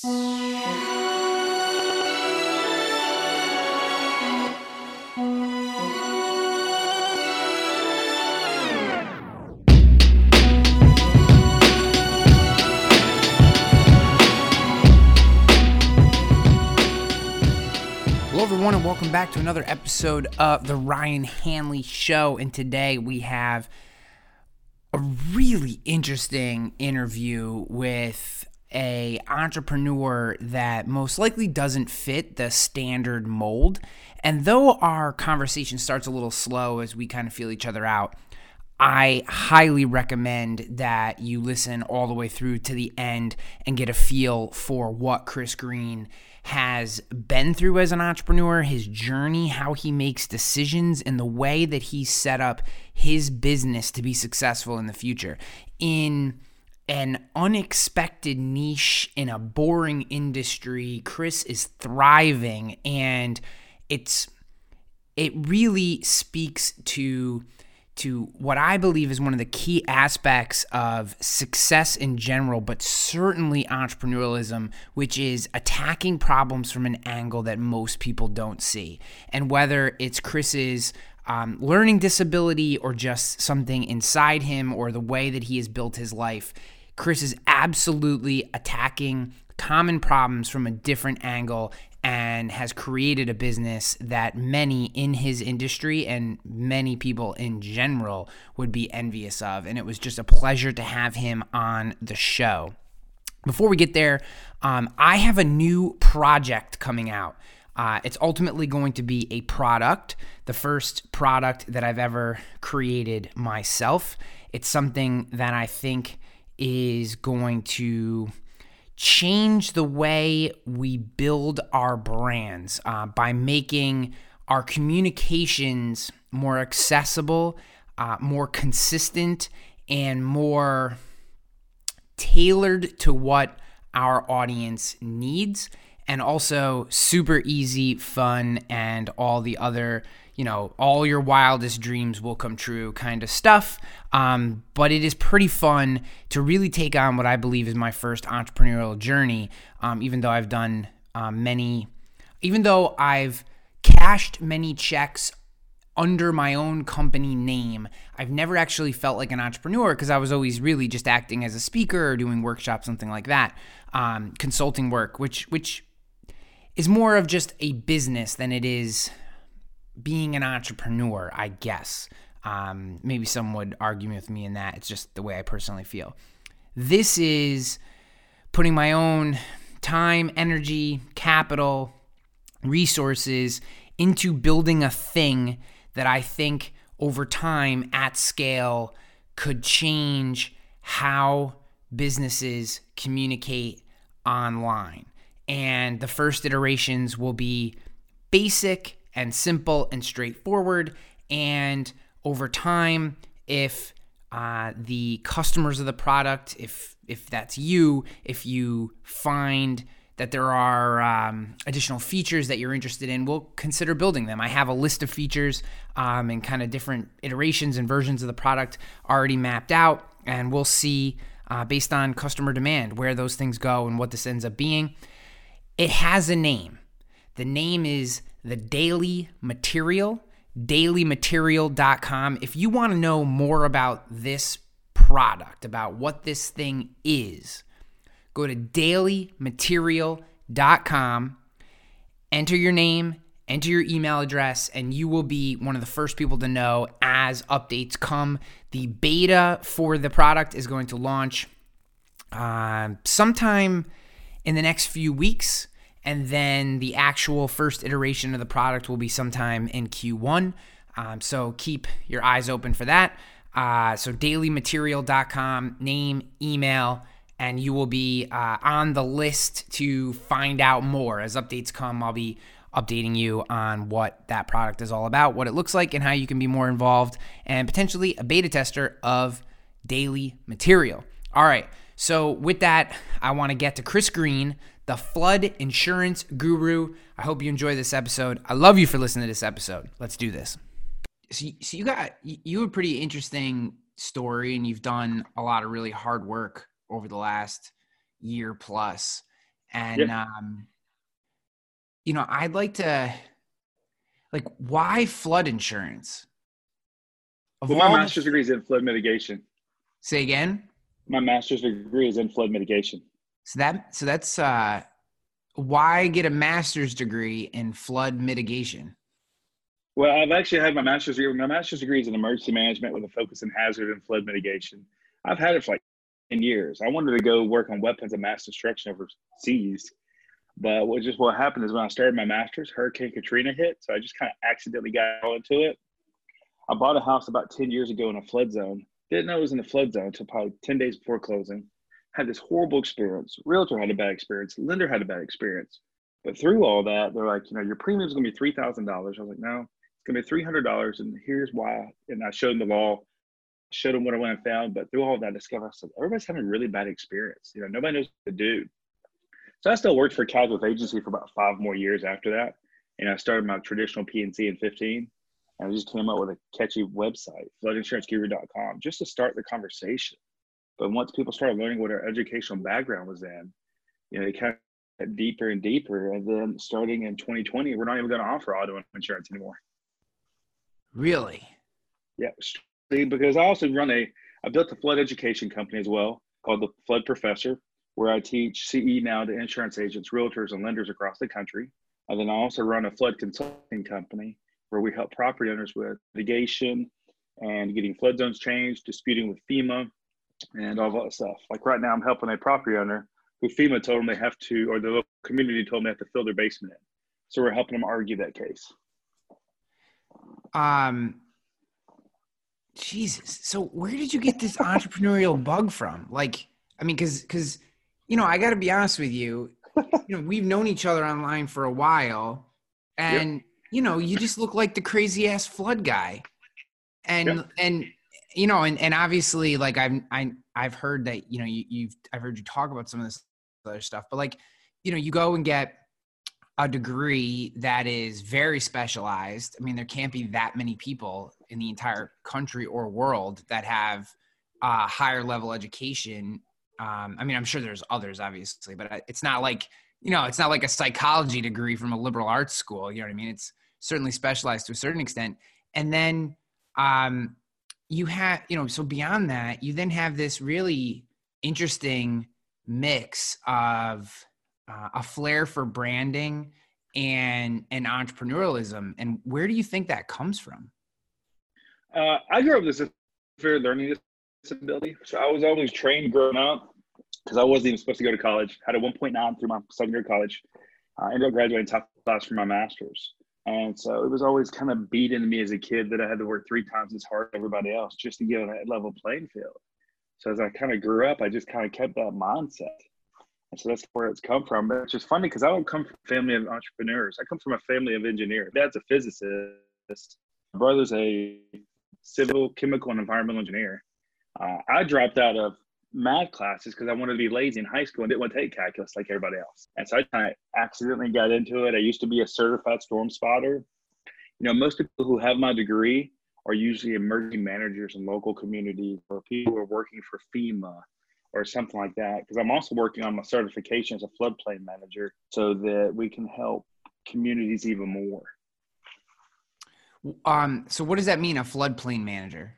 Hello, everyone, and welcome back to another episode of the Ryan Hanley Show. And today we have a really interesting interview with a entrepreneur that most likely doesn't fit the standard mold. And though our conversation starts a little slow as we kind of feel each other out, I highly recommend that you listen all the way through to the end and get a feel for what Chris Greene has been through as an entrepreneur, his journey, how he makes decisions, and the way that he set up his business to be successful in the future. In an unexpected niche in a boring industry, Chris is thriving and it's it really speaks to to what I believe is one of the key aspects of success in general, but certainly entrepreneurialism, which is attacking problems from an angle that most people don't see. And whether it's Chris's um, learning disability or just something inside him or the way that he has built his life, Chris is absolutely attacking common problems from a different angle and has created a business that many in his industry and many people in general would be envious of. And it was just a pleasure to have him on the show. Before we get there, um, I have a new project coming out. Uh, it's ultimately going to be a product, the first product that I've ever created myself. It's something that I think is going to change the way we build our brands uh, by making our communications more accessible, uh, more consistent, and more tailored to what our audience needs, and also super easy, fun, and all the other you know, all your wildest dreams will come true kind of stuff. Um, but it is pretty fun to really take on what I believe is my first entrepreneurial journey, um, even though I've done um, many, even though I've cashed many checks under my own company name. I've never actually felt like an entrepreneur because I was always really just acting as a speaker or doing workshops, something like that, um, consulting work, which which is more of just a business than it is being an entrepreneur, I guess. Um, maybe some would argue with me in that. It's just the way I personally feel. This is putting my own time, energy, capital, resources into building a thing that I think over time at scale could change how businesses communicate online. And the first iterations will be basic and simple and straightforward. And over time, if uh, the customers of the product, if if that's you, if you find that there are um, additional features that you're interested in, we'll consider building them. I have a list of features um, and kind of different iterations and versions of the product already mapped out, and we'll see uh, based on customer demand where those things go and what this ends up being. It has a name. The name is the Daily Material, dailymaterial.com. If you want to know more about this product, about what this thing is, go to dailymaterial.com, enter your name, enter your email address, and you will be one of the first people to know as updates come. The beta for the product is going to launch uh, sometime in the next few weeks and then the actual first iteration of the product will be sometime in Q1. Um, so keep your eyes open for that. Uh, so dailymaterial.com, name, email, and you will be uh, on the list to find out more. As updates come, I'll be updating you on what that product is all about, what it looks like, and how you can be more involved, and potentially a beta tester of Daily Material. All right. So, with that, I want to get to Chris Greene, the flood insurance guru. I hope you enjoy this episode. I love you for listening to this episode. Let's do this. So, so you got you have a pretty interesting story, and you've done a lot of really hard work over the last year plus. and yeah. um, you know, I'd like to like why flood insurance? Of well, my master's the, degree is in flood mitigation. Say again. My master's degree is in flood mitigation. So that so that's uh, why get a master's degree in flood mitigation? Well, I've actually had my master's degree. My master's degree is in emergency management with a focus in hazard and flood mitigation. I've had it for like 10 years. I wanted to go work on weapons of mass destruction overseas. But what just what happened is when I started my master's, Hurricane Katrina hit. So I just kind of accidentally got into it. I bought a house about 10 years ago in a flood zone. Didn't know it was in a flood zone until probably 10 days before closing. Had this horrible experience. Realtor had a bad experience. Lender had a bad experience. But through all that, they're like, you know, your premium is going to be $3,000. I was like, no, it's gonna be three hundred dollars, and here's why. And I showed them the law, showed them what I went and found. But through all that, I discovered I said everybody's having a really bad experience. You know, nobody knows what to do. So I still worked for Calgrove Agency for about five more years after that, and I started my traditional P&C in fifteen. And I just came up with a catchy website, floodinsuranceguru.com, just to start the conversation. But once people started learning what our educational background was in, you know, they kind of deeper and deeper. And then starting in 2020, we're not even going to offer auto insurance anymore. Really? Yeah, because I also run a, I built a flood education company as well called the Flood Professor, where I teach CE now to insurance agents, realtors, and lenders across the country. And then I also run a flood consulting company where we help property owners with mitigation and getting flood zones changed, disputing with FEMA, and all that stuff. Like right now, I'm helping a property owner who FEMA told them they have to, or the local community told them they have to fill their basement in. So we're helping them argue that case. Um, Jesus. So where did you get this entrepreneurial bug from? Like, I mean, because because you know, I got to be honest with you. You know, we've known each other online for a while, and yep. you know, you just look like the crazy ass flood guy, and yep. and you know, and and obviously, like I've I I've heard that you know you, you've I've heard you talk about some of this other stuff, but like you know, you go and get a degree that is very specialized. I mean, there can't be that many people in the entire country or world that have a higher level education. Um, I mean, I'm sure there's others, obviously, but it's not like you know, it's not like a psychology degree from a liberal arts school. You know what I mean? It's certainly specialized to a certain extent. And then um, you have, you know, so beyond that, you then have this really interesting mix of uh, a flair for branding and and entrepreneurialism. And where do you think that comes from? Uh, i grew up with a severe learning disability. So i was always trained growing up because i wasn't even supposed to go to college. Had a 1.9 through my second year of college. I ended up graduating top class for my master's and so it was always kind of beat into me as a kid that i had to work three times as hard as everybody else just to get on that level playing field so as i kind of grew up i just kind of kept that mindset and so that's where it's come from. But it's just funny because I don't come from a family of entrepreneurs. I come from a family of engineers. Dad's a physicist. My brother's a civil, chemical, and environmental engineer. Uh, I dropped out of math classes because I wanted to be lazy in high school and didn't want to take calculus like everybody else. And so I kind of accidentally got into it. I used to be a certified storm spotter. You know, most people who have my degree are usually emergency managers in local communities or people who are working for FEMA or something like that. Because I'm also working on my certification as a floodplain manager so that we can help communities even more. Um, so what does that mean, a floodplain manager?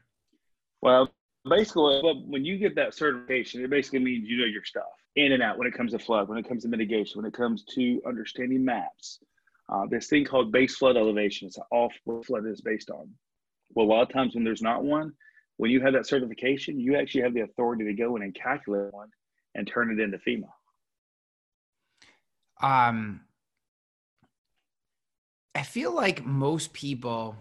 Well, basically, when you get that certification, it basically means you know your stuff in and out when it comes to flood, when it comes to mitigation, when it comes to understanding maps. Uh, this thing called base flood elevation is all flood is based on. Well, a lot of times when there's not one, when you have that certification, you actually have the authority to go in and calculate one and turn it into FEMA. Um, I feel like most people.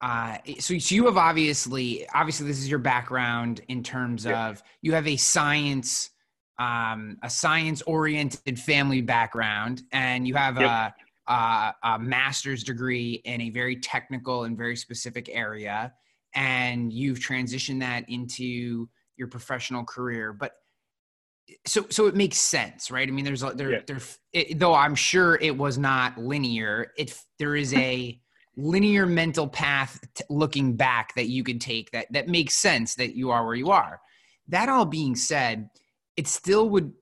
Uh, so, so you have obviously, obviously, this is your background in terms yeah. of you have a science, um, a science-oriented family background, and you have yep. a, a, a master's degree in a very technical and very specific area and you've transitioned that into your professional career but so so it makes sense right i mean there's a there yeah. there it, though i'm sure it was not linear it there is a linear mental path t- looking back that you could take that that makes sense that you are where you are. That all being said it still would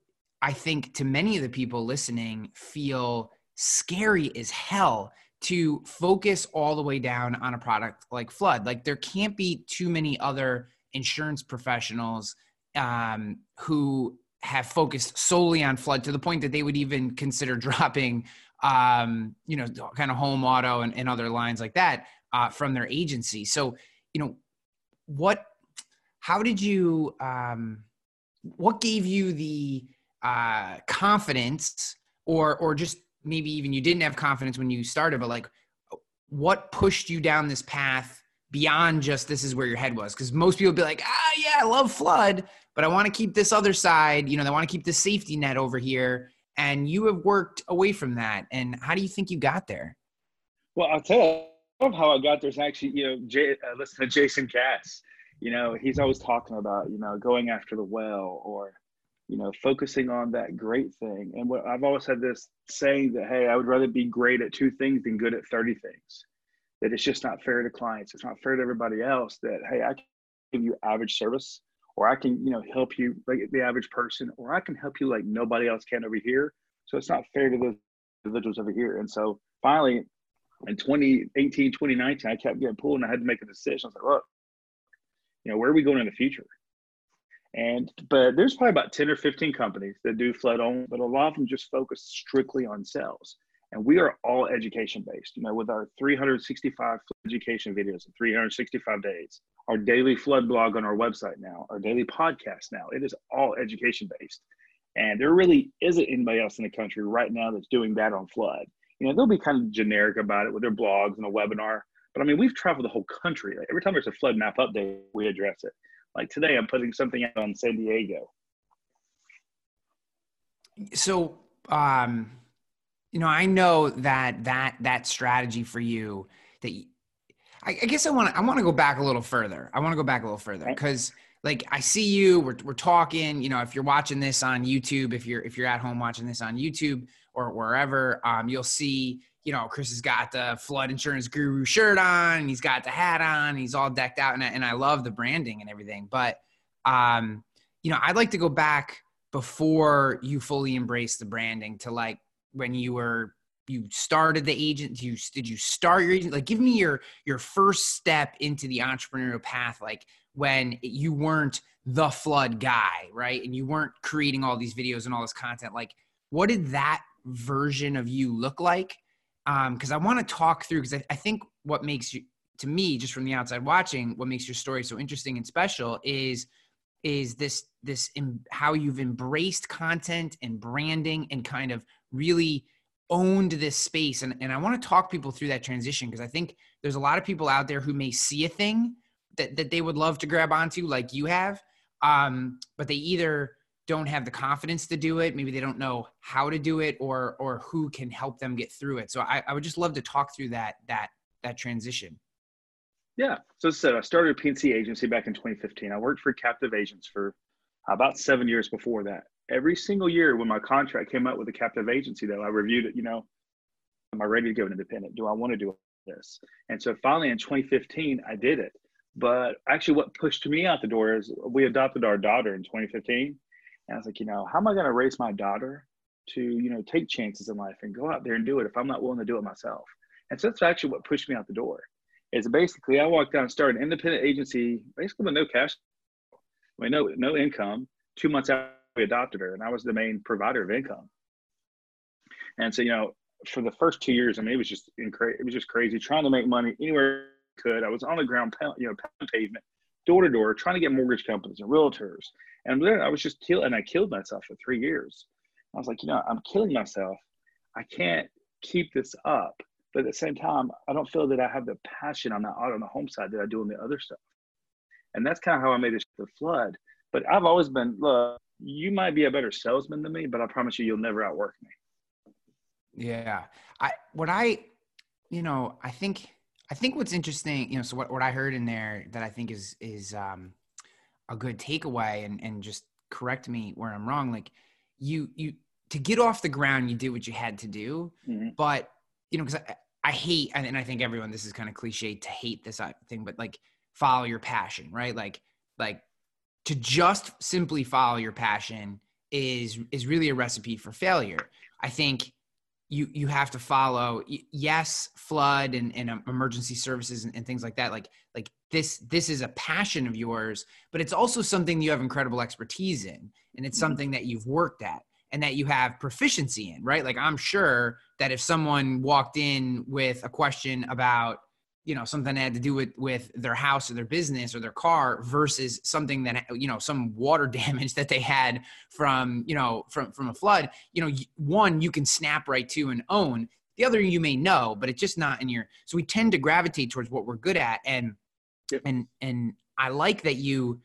I think to many of the people listening feel scary as hell to focus all the way down on a product like flood. Like there can't be too many other insurance professionals um, who have focused solely on flood to the point that they would even consider dropping um, you know kind of home auto and, and other lines like that uh, from their agency. So you know what how did you um, what gave you the uh, confidence or or just maybe even you didn't have confidence when you started but like what pushed you down this path beyond just this is where your head was? Because most people be like ah yeah i love flood but i want to keep this other side you know they want to keep this safety net over here and you have worked away from that and how do you think you got there well i'll tell you how i got there is actually you know Jay, uh, listen to jason cass you know he's always talking about you know going after the well or you know, focusing on that great thing. And what I've always had this saying that, hey, I would rather be great at two things than good at 30 things. That it's just not fair to clients. It's not fair to everybody else that, hey, I can give you average service or I can, you know, help you like the average person, or I can help you like nobody else can over here. So it's not fair to those individuals over here. And so finally in 2018, 2019, I kept getting pulled and I had to make a decision. I was like, look, you know, where are we going in the future? And but there's probably about 10 or 15 companies that do flood only, but a lot of them just focus strictly on sales. And we are all education based, you know, with our 365 education videos in 365 days, our daily flood blog on our website now, our daily podcast now. It is all education based. And there really isn't anybody else in the country right now that's doing that on flood. You know, they'll be kind of generic about it with their blogs and a webinar. But I mean, we've traveled the whole country. Like every time there's a flood map update, we address it. Like today, I'm putting something out on San Diego. So, um, you know, I know that that that strategy for you that I, I guess I want to I want to go back a little further. I want to go back a little further because like I see you, we're we're talking. You know, if you're watching this on YouTube, if you're if you're at home watching this on YouTube or wherever, um, you'll see you know, Chris has got the flood insurance guru shirt on and he's got the hat on, he's all decked out. And I, and I love the branding and everything. But, um, you know, I'd like to go back before you fully embrace the branding to like when you were you started the agent you did you start your agent? Like give me your your first step into the entrepreneurial path like when you weren't the flood guy right? And you weren't creating all these videos and all this content. Like what did that version of you look like? Because um, I want to talk through because I, I, think what makes you to me just from the outside watching what makes your story so interesting and special is is this this in, how you've embraced content and branding and kind of really owned this space. And, and i want to talk people through that transition because i think there's a lot of people out there who may see a thing that, that they would love to grab onto like you have um, but they either don't have the confidence to do it maybe they don't know how to do it or or who can help them get through it. So i, I would just love to talk through that that that transition. Yeah. So i said i started a pnc agency back in 2015 i worked for captive agents for about seven years before that every single year when my contract came up with a captive agency though i reviewed it you know am i ready to go independent do i want to do this and so finally in 2015 i did it but actually what pushed me out the door is we adopted our daughter in 2015 and I was like, you know, how am I going to raise my daughter to, you know, take chances in life and go out there and do it if I'm not willing to do it myself? And so that's actually what pushed me out the door. Is basically I walked down and started an independent agency, basically with no cash, I mean, no no income. Two months after we adopted her, and I was the main provider of income. And so, you know, for the first two years, I mean, it was just. It was just crazy trying to make money anywhere I could. I was on the ground, you know, pavement, door to door, trying to get mortgage companies and realtors. And I was just killed, and I killed myself for three years. I was like, you know, I'm killing myself. I can't keep this up. But at the same time, I don't feel that I have the passion on the on the home side that I do on the other stuff. And that's kind of how I made it to the flood. But I've always been, look, you might be a better salesman than me, but I promise you, you'll never outwork me. Yeah. I, what I, you know, I think I think what's interesting, you know, so what, what I heard in there that I think is is um, a good takeaway, and and just correct me where I'm wrong. Like you you to get off the ground, you did what you had to do, mm-hmm. but you know, because I, I hate, and I think everyone, this is kind of cliche to hate this uh, thing, but like follow your passion, right? Like like to just simply follow your passion is is really a recipe for failure. I think you you have to follow yes flood and, and um, emergency services and, and, things like that like like this this is a passion of yours but it's also something you have incredible expertise in and it's mm-hmm. something that you've worked at and that you have proficiency in right like i'm sure that if someone walked in with a question about you know something that had to do with with their house or their business or their car versus something that you know some water damage that they had from you know from from a flood you know one you can snap right to and own. The other you may know but it's just not in your so we tend to gravitate towards what we're good at. And yep. and and i like that you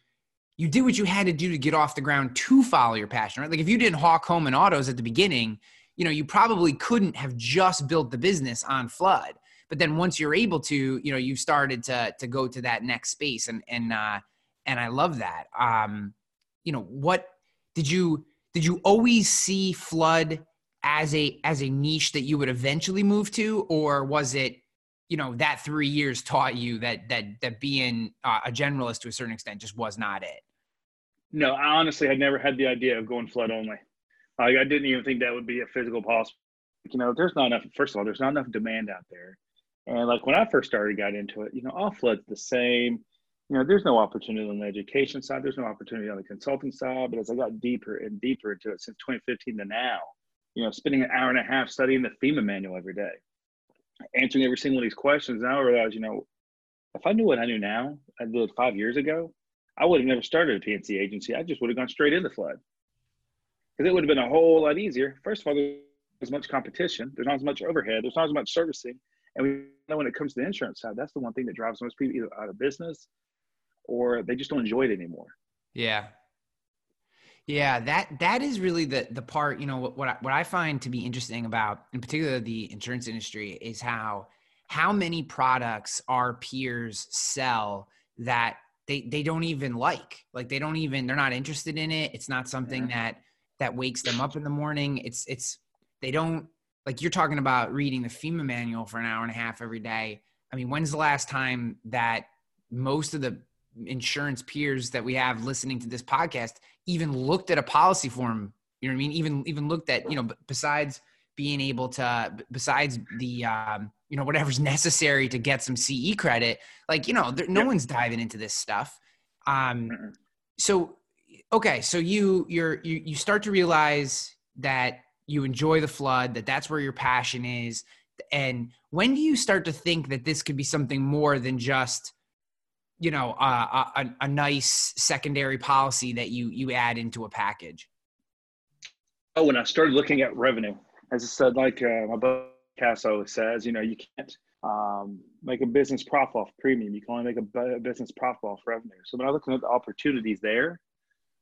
you did what you had to do to get off the ground to follow your passion right? Like if you didn't hawk home and autos at the beginning you know you probably couldn't have just built the business on flood but then once you're able to you know you've started to to go to that next space and and uh and i love that. Um you know what did you did you always see flood as a as a niche that you would eventually move to? Or was it you know that three years taught you that that that being uh, a generalist to a certain extent just was not it? No i honestly had never had the idea of going flood only. Like i didn't even think that would be a physical possible you know there's not enough first of all there's not enough demand out there and like when I first started, got into it, you know, all flood's the same. You know, there's no opportunity on the education side. There's no opportunity on the consulting side. But as I got deeper and deeper into it since 2015 to now, you know, spending an hour and a half studying the FEMA manual every day, answering every single one of these questions, now I realize, you know, if I knew what I knew now, I did five years ago, I would have never started a P&C agency. I just would have gone straight into flood because it would have been a whole lot easier. First of all, there's as much competition. There's not as much overhead. There's not as much servicing. And we know when it comes to the insurance side, that's the one thing that drives most people either out of business or they just don't enjoy it anymore. Yeah. Yeah, that that is really the the part, you know, what what I, what I find to be interesting about in particular the insurance industry is how how many products our peers sell that they they don't even like. Like they don't even they're not interested in it. It's not something yeah. that that wakes them up in the morning. It's it's they don't like you're talking about reading the FEMA manual for an hour and a half every day. I mean, when's the last time that most of the insurance peers that we have listening to this podcast even looked at a policy form? You know what I mean? Even even looked at you know besides being able to besides the um, you know whatever's necessary to get some CE credit, like you know there, no one's diving into this stuff. Um, so okay, so you you're you you start to realize that you enjoy the flood, that that's where your passion is. And when do you start to think that this could be something more than just, you know, a, a, nice secondary policy that you you add into a package? Oh, when I started looking at revenue, as I said, like uh, my podcast always says, you know, you can't um, make a business profit off premium. You can only make a business profit off revenue. So when I look at the opportunities there,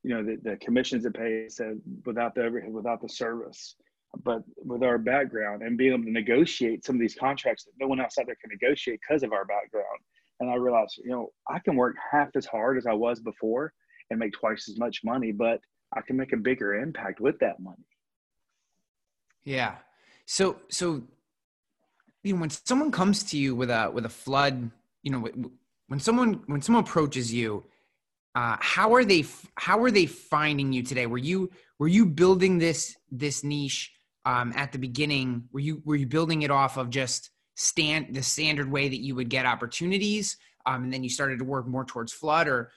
you know, the, the commissions it pays said without the overhead, without the service, but with our background and being able to negotiate some of these contracts that no one else out there can negotiate because of our background. And I realized, you know, I can work half as hard as I was before and make twice as much money, but I can make a bigger impact with that money. Yeah. So, so, you know, when someone comes to you with a, with a flood, you know, when someone, when someone approaches you, uh, how are they how are they finding you today? Were you were you building this this niche um, at the beginning? Were you were you building it off of just stand the standard way that you would get opportunities um, and then you started to work more towards flood or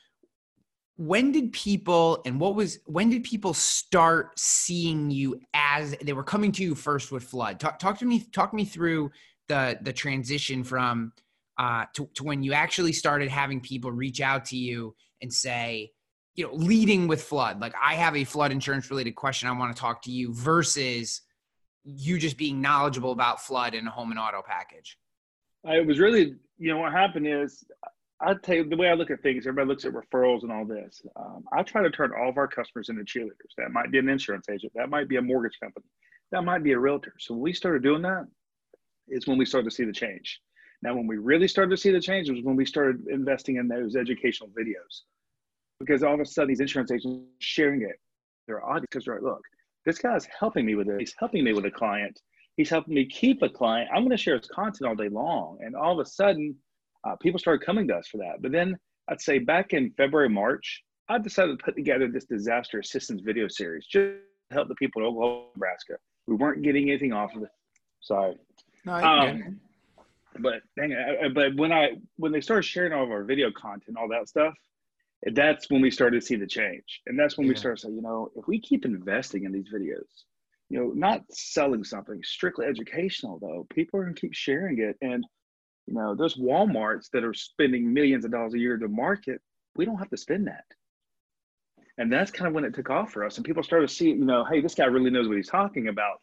when did people and what was when did people start seeing you as they were coming to you first with flood? Talk, talk to me talk me through the the transition from uh, to, to when you actually started having people reach out to you and say you know leading with flood like i have a flood insurance related question i want to talk to you versus you just being knowledgeable about flood in a home and auto package? It was really, you know, what happened is I tell you the way I look at things, everybody looks at referrals and all this. Um, I try to turn all of our customers into cheerleaders. That might be an insurance agent, that might be a mortgage company, that might be a realtor. So when we started doing that, is when we started to see the change. Now, when we really started to see the change was when we started investing in those educational videos, because all of a sudden these insurance agents sharing it, their audience because they're like, look, this guy's helping me with it. He's helping me with a client. He's helping me keep a client. I'm going to share his content all day long. And all of a sudden, uh, people started coming to us for that. But then I'd say back in February, March, I decided to put together this disaster assistance video series just to help the people in Oklahoma, Nebraska. We weren't getting anything off of it. Sorry. No, Um, but dang it, but when I when they started sharing all of our video content, all that stuff, that's when we started to see the change, and that's when we Yeah. started saying, you know, if we keep investing in these videos, you know, not selling something strictly educational though, people are gonna keep sharing it, and you know, those WalMarts that are spending millions of dollars a year to market, we don't have to spend that. And that's kind of when it took off for us, and people started to see, you know, hey, this guy really knows what he's talking about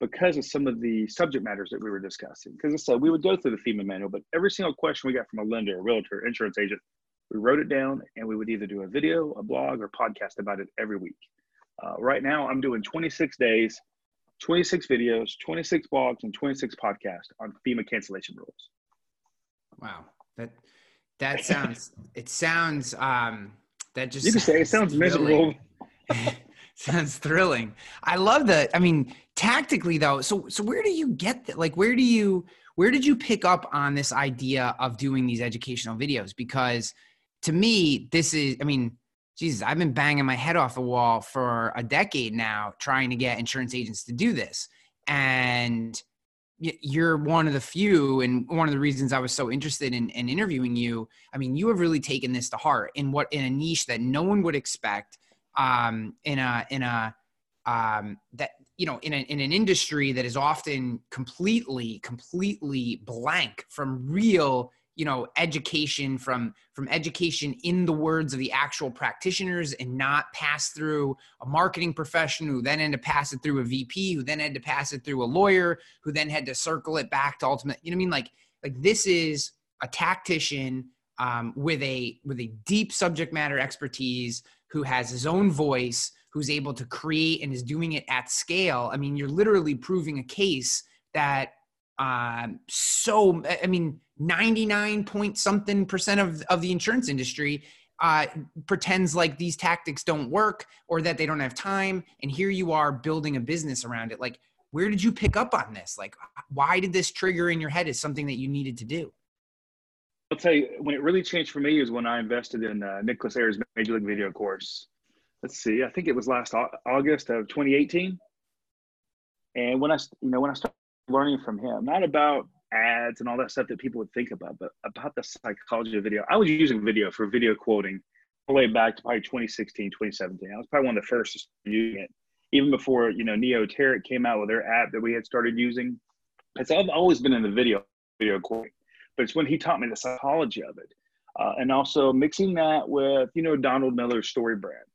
because of some of the subject matters that we were discussing. Because I said we would go through the FEMA manual, but every single question we got from a lender, a realtor, insurance agent, we wrote it down and we would either do a video, a blog, or podcast about it every week. Uh, right now, I'm doing 26 days, 26 videos, 26 blogs, and 26 podcasts on FEMA cancellation rules. Wow. That that sounds it sounds um that just You can say it sounds miserable. sounds thrilling. I love that. I mean, tactically though, so so where do you get that? Like where do you where did you pick up on this idea of doing these educational videos? Because to me, this is I mean, Jesus, I've been banging my head off the wall for a decade now trying to get insurance agents to do this. And you're one of the few and one of the reasons i was so interested in, in interviewing you i mean you have really taken this to heart in what in a niche that no one would expect um in a in a um that you know in, a, in an industry that is often completely completely blank from real you know education from from education in the words of the actual practitioners and not pass through a marketing professional who then had to pass it through a vp who then had to pass it through a lawyer who then had to circle it back to ultimate you know what i mean? Like like this is a tactician um, with a with a deep subject matter expertise who has his own voice who's able to create and is doing it at scale. I mean you're literally proving a case that um, so i mean 99 point something percent of, of the insurance industry uh, pretends like these tactics don't work or that they don't have time and here you are building a business around it like where did you pick up on this like why did this trigger in your head as something that you needed to do I'll tell you, when it really changed for me is when I invested in uh, Nicholas Ayers' Major League Video course. Let's see, I think it was last August of 2018. And when I, you know, when I started learning from him, not about ads and all that stuff that people would think about, but about the psychology of video. I was using video for video quoting all the way back to probably 2016, 2017. I was probably one of the first using it, even before you know Neoteric came out with their app that we had started using. It's I've always been in the video video quoting but it's when he taught me the psychology of it. Uh, and also mixing that with, you know, Donald Miller's StoryBrand,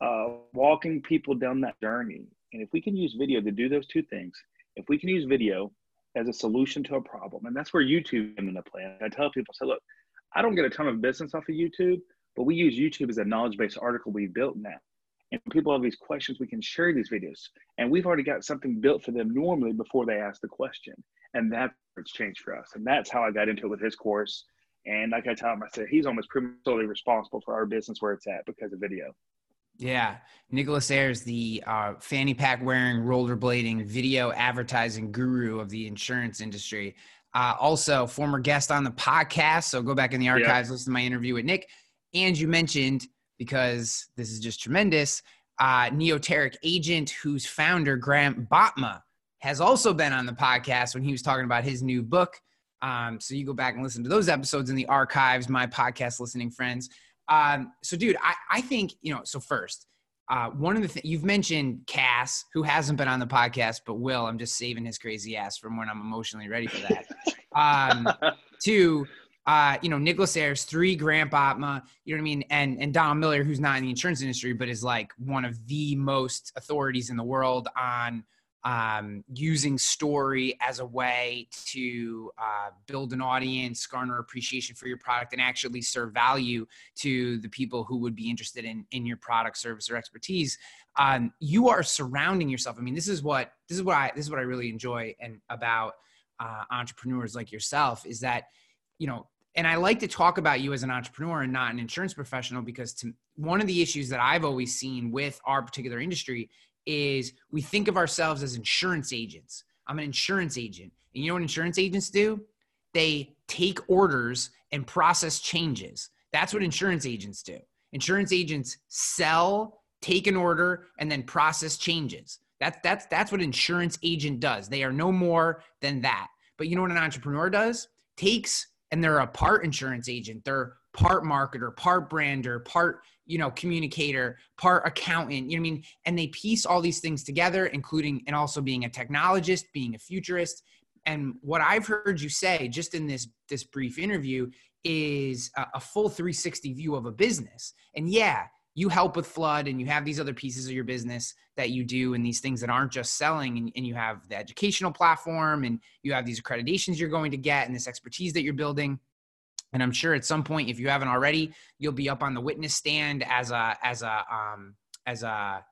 uh, walking people down that journey. And if we can use video to do those two things, if we can use video as a solution to a problem, and that's where YouTube came into play. I tell people, say, look, I don't get a ton of business off of YouTube, but we use YouTube as a knowledge-based article we built now. And people have these questions, we can share these videos. And we've already got something built for them normally before they ask the question. And that's changed for us. And that's how I got into it with his course. And like I tell him, I said, he's almost solely responsible for our business where it's at because of video. Yeah, Nicholas Ayers, the uh, fanny pack wearing, rollerblading, video advertising guru of the insurance industry. Uh, also, former guest on the podcast. So go back in the archives, listen to my interview with Nick. And you mentioned, because this is just tremendous, uh, Neoteric agent whose founder, Grant Botma, has also been on the podcast when he was talking about his new book. Um, so you go back and listen to those episodes in the archives, my podcast listening friends. Um, so, dude, I, I think, you know, so first, uh, one of the things you've mentioned Cass, who hasn't been on the podcast, but will. I'm just saving his crazy ass from when I'm emotionally ready for that. um, two, uh, you know, Nicholas Ayers, three, Grant Botma, you know what I mean? And, and Don Miller, who's not in the insurance industry, but is like one of the most authorities in the world on um, using story as a way to uh, build an audience, garner appreciation for your product, and actually serve value to the people who would be interested in in your product, service, or expertise. Um, you are surrounding yourself. I mean, this is what this is what I this is what I really enjoy and about uh, entrepreneurs like yourself is that you know and I like to talk about you as an entrepreneur and not an insurance professional because to, one of the issues that I've always seen with our particular industry is we think of ourselves as insurance agents. I'm an insurance agent. And you know what insurance agents do? They take orders and process changes. That's what insurance agents do. Insurance agents sell, take an order, and then process changes. That's that's that's what insurance agent does. They are no more than that. But you know what an entrepreneur does? Takes and they're a part insurance agent. They're part marketer, part brander, part you know communicator, part accountant. You know I mean? And they piece all these things together, including and also being a technologist, being a futurist. And what I've heard you say just in this this brief interview is a, a full 360 view of a business. And yeah, you help with flood and you have these other pieces of your business that you do and these things that aren't just selling and, and, you have the educational platform and you have these accreditations you're going to get and this expertise that you're building and i'm sure at some point if you haven't already you'll be up on the witness stand as a as a um as a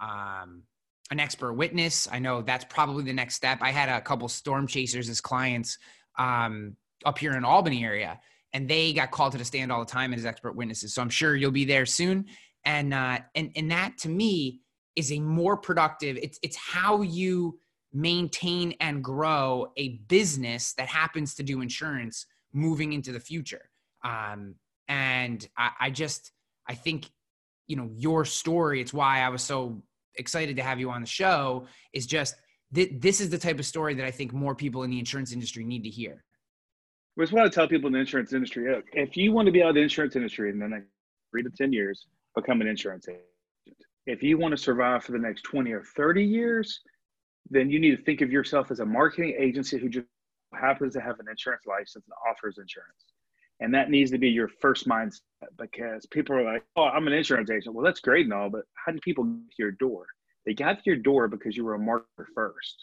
um an expert witness. I know that's probably the next step. I had a couple storm chasers as clients um up here in albany area and they got called to the stand all the time as expert witnesses. So i'm sure you'll be there soon. And uh, and and that to me is a more productive. It's it's how you maintain and grow a business that happens to do insurance moving into the future. Um, and I, I just I think you know your story. It's why I was so excited to have you on the show. Is just th- this is the type of story that I think more people in the insurance industry need to hear. Which is what I tell people in the insurance industry. If you want to be out of the insurance industry in the next three to ten years, become an insurance agent. If you want to survive for the next 20 or 30 years, then you need to think of yourself as a marketing agency who just happens to have an insurance license and offers insurance. And that needs to be your first mindset because people are like, oh, I'm an insurance agent. Well, that's great and all, but how did people get to your door? They got to your door because you were a marketer first.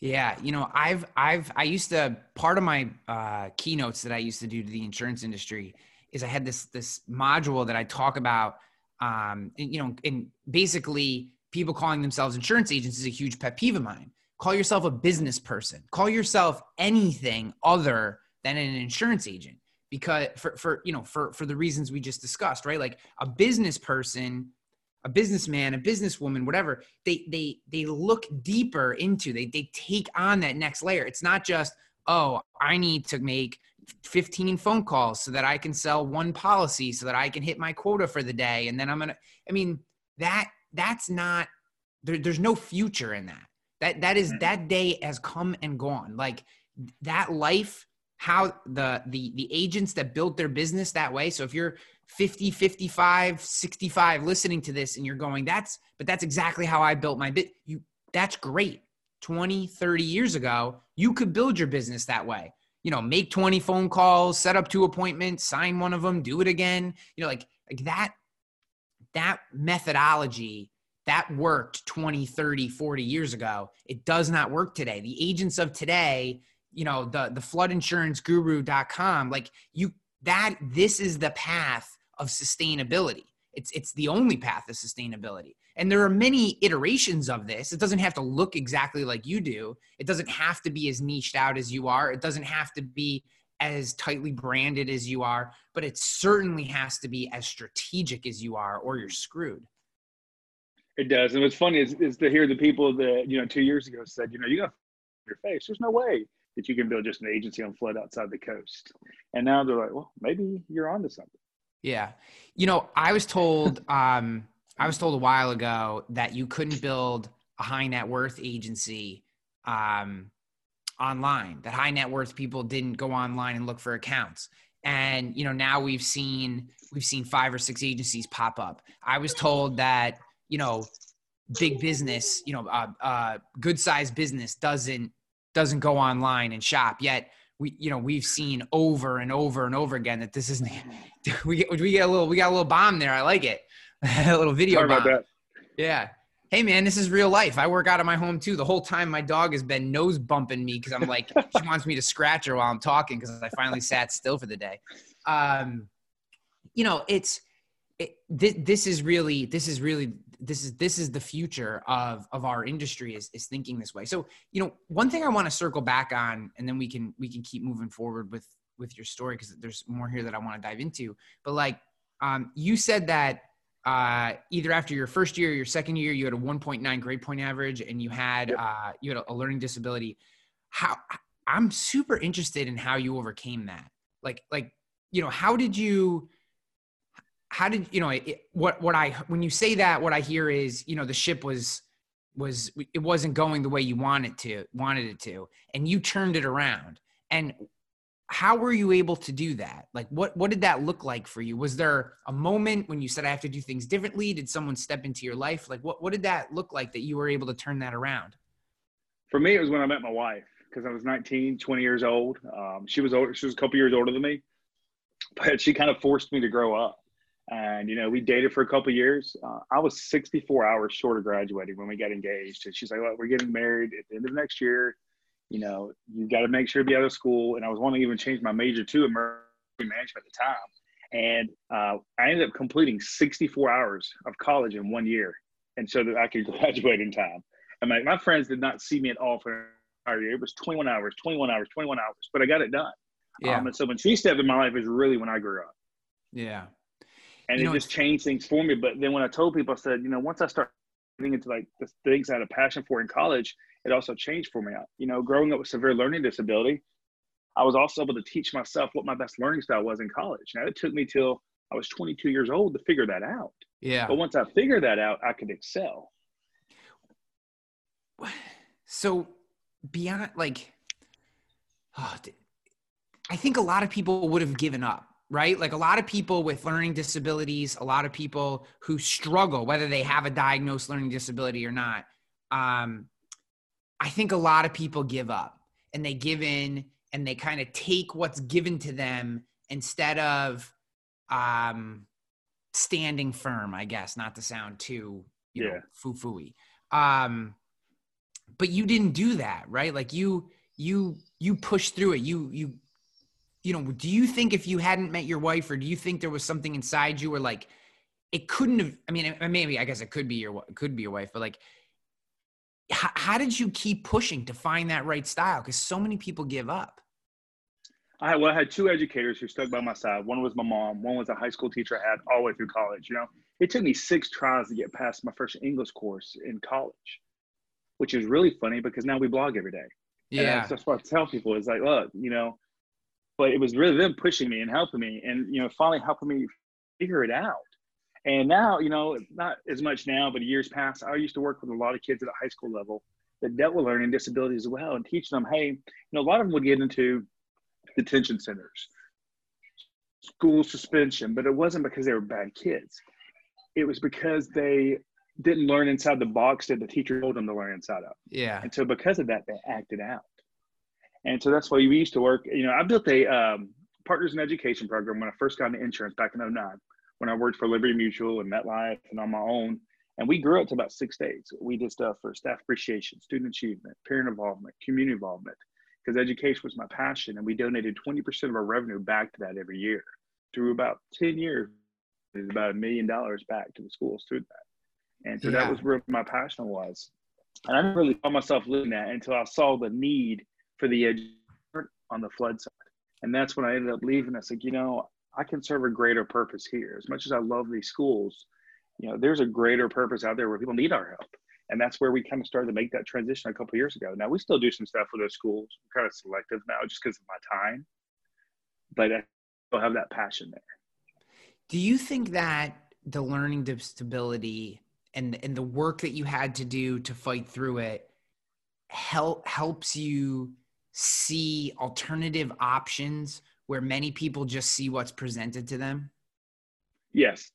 Yeah, you know, I've I've I used to part of my uh, keynotes that I used to do to the insurance industry is I had this this module that I talk about. Um, and, you know, and basically people calling themselves insurance agents is a huge pet peeve of mine. Call yourself a business person. Call yourself anything other than an insurance agent because for, for you know for for the reasons we just discussed right like a business person a businessman a businesswoman whatever they they they look deeper into they they take on that next layer it's not just oh i need to make 15 phone calls so that I can sell one policy so that I can hit my quota for the day. And then I'm to, I mean, that, that's not, there, there's no future in that. That, that is, mm-hmm. that day has come and gone. Like that life, how the, the, the agents that built their business that way. So if you're 50, 55, 65 listening to this and you're going, that's, but that's exactly how I built my bit. You, that's great. 20, 30 years ago, you could build your business that way you know, make 20 phone calls, set up two appointments, sign one of them, do it again. You know, like like that that methodology that worked 20, 30, 40 years ago. It does not work today. The agents of today, you know, the the floodinsuranceguru.com, like you that this is the path of sustainability. It's it's the only path of sustainability. And there are many iterations of this. It doesn't have to look exactly like you do. It doesn't have to be as niched out as you are. It doesn't have to be as tightly branded as you are, but it certainly has to be as strategic as you are, or you're screwed. It does. And what's funny is, is to hear the people that, you know, two years ago said, you know, you got your face. There's no way that you can build just an agency on flood outside the coast. And now they're like, well, maybe you're onto something. Yeah. You know, I was told, um, I was told a while ago that you couldn't build a high net worth agency um, online. That high net worth people didn't go online and look for accounts. And you know now we've seen we've seen five or six agencies pop up. I was told that you know big business, you know, uh, uh, good sized business doesn't doesn't go online and shop. Yet we you know we've seen over and over and over again that this isn't. We get we get a little we got a little bomb there. I like it. a little video Sorry about that. Yeah. Hey man, this is real life. I work out of my home too. The whole time my dog has been nose bumping me because I'm like she wants me to scratch her while I'm talking because I finally sat still for the day. Um, you know, it's it, this, this is really this is really this is this is the future of of our industry is is thinking this way. So you know, one thing I want to circle back on, and then we can we can keep moving forward with with your story because there's more here that I want to dive into. But like, um, you said that uh, either after your first year or your second year, you had a 1.9 grade point average and you had, yep. uh, you had a, a learning disability. How I'm super interested in how you overcame that. Like, like, you know, how did you, how did you know it, what what I when you say that what I hear is you know the ship was was it wasn't going the way you wanted to wanted it to and you turned it around. And how were you able to do that? Like what what did that look like for you? Was there a moment when you said i have to do things differently did someone step into your life? Like what what did that look like that you were able to turn that around? For me it was when i met my wife because i was 19 20 years old. Um, she was older she was a couple years older than me but she kind of forced me to grow up and you know we dated for a couple years. Uh, i was 64 hours short of graduating when we got engaged. And she's like well, we're getting married at the end of next year. You know you got to make sure to be out of school. And i was wanting to even change my major to emergency management at the time. And uh, i ended up completing 64 hours of college in one year and so that i could graduate in time. And my, my friends did not see me at all for entire year. It was 21 hours 21 hours 21 hours but i got it done. Yeah. Um, and so when she stepped in my life is really when i grew up. Yeah and you it just changed things for me. But then when I told people, I said, you know, once I start getting into like the things I had a passion for in college, it also changed for me. You know, growing up with severe learning disability, I was also able to teach myself what my best learning style was in college. Now it took me till I was 22 years old to figure that out. Yeah. But once I figured that out, I could excel. So beyond like, oh, I think a lot of people would have given up right? Like a lot of people with learning disabilities, a lot of people who struggle, whether they have a diagnosed learning disability or not. Um, I think a lot of people give up and they give in and they kind of take what's given to them instead of um, standing firm, I guess, not to sound too, you yeah. know, foo-fooey. Um, but you didn't do that, right? Like you, you, you pushed through it. You, you you know, do you think if you hadn't met your wife, or do you think there was something inside you or like it couldn't have? I mean, maybe I guess it could be your could be your wife, but like, how, how did you keep pushing to find that right style? Because so many people give up. I well, I had two educators who stuck by my side. One was my mom. One was a high school teacher I had all the way through college. You know, it took me six tries to get past my first English course in college, which is really funny because now we blog every day. Yeah, and that's, that's what I tell people is like, look, you know, but it was really them pushing me and helping me and you know finally helping me figure it out. And now you know not as much now but years past i used to work with a lot of kids at a high school level that dealt with learning disabilities as well and teach them hey you know a lot of them would get into detention centers school suspension but it wasn't because they were bad kids. It was because they didn't learn inside the box that the teacher told them to learn inside of. Yeah. And so because of that they acted out and so that's why we used to work. You know, I built a um, partners in education program when I first got into insurance back in 09, when I worked for Liberty Mutual and MetLife and on my own. And we grew up to about six states. We did stuff for staff appreciation, student achievement, parent involvement, community involvement, because education was my passion. And we donated 20% of our revenue back to that every year. Through about 10 years, it's about a million dollars back to the schools through that. And so yeah. that was where my passion was. And I didn't really saw myself living that until I saw the need for the edge on the flood side. And that's when I ended up leaving. I said, you know, I can serve a greater purpose here. As much as I love these schools, you know, there's a greater purpose out there where people need our help. And that's where we kind of started to make that transition a couple years ago. Now we still do some stuff with those schools. Kind of selective now just because of my time, but I still have that passion there. Do you think that the learning disability and and the work that you had to do to fight through it help helps you see alternative options where many people just see what's presented to them? Yes.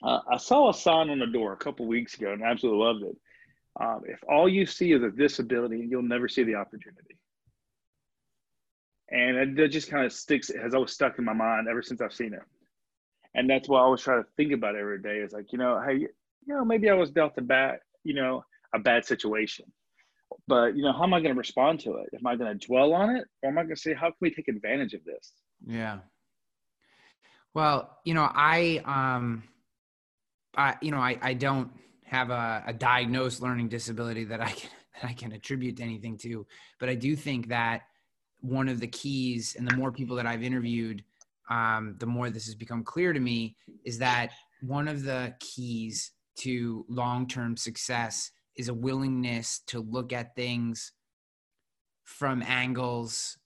Uh, I saw a sign on the door a couple weeks ago and absolutely loved it. Um, if all you see is a disability, you'll never see the opportunity. And it just kind of sticks, has always stuck in my mind ever since I've seen it. And that's why I always try to think about every day is like, you know, hey, you know, maybe I was dealt a bad, you know, a bad situation but you know how am i going to respond to it? Am i going to dwell on it? Or am i going to say how can we take advantage of this? Yeah. Well you know i um i you know i i don't have a, a diagnosed learning disability that i can that i can attribute anything to but i do think that one of the keys and the more people that i've interviewed um, the more this has become clear to me is that one of the keys to long-term success is a willingness to look at things from angles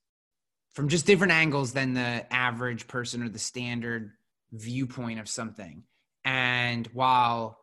from just different angles than the average person or the standard viewpoint of something. And while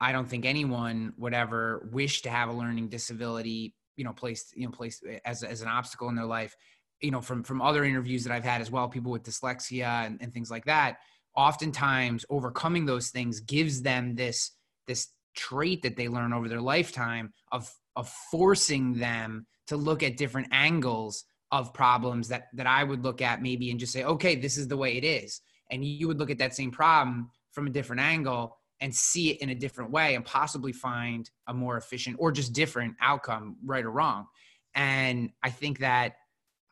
I don't think anyone would ever wish to have a learning disability, you know, placed, you know, placed as, as an obstacle in their life, you know, from, from other interviews that I've had as well, people with dyslexia and, and things like that, oftentimes overcoming those things gives them this, this trait that they learn over their lifetime of, of forcing them to look at different angles of problems that, that I would look at maybe and just say, okay, this is the way it is. And you would look at that same problem from a different angle and see it in a different way and possibly find a more efficient or just different outcome, right or wrong. And I think that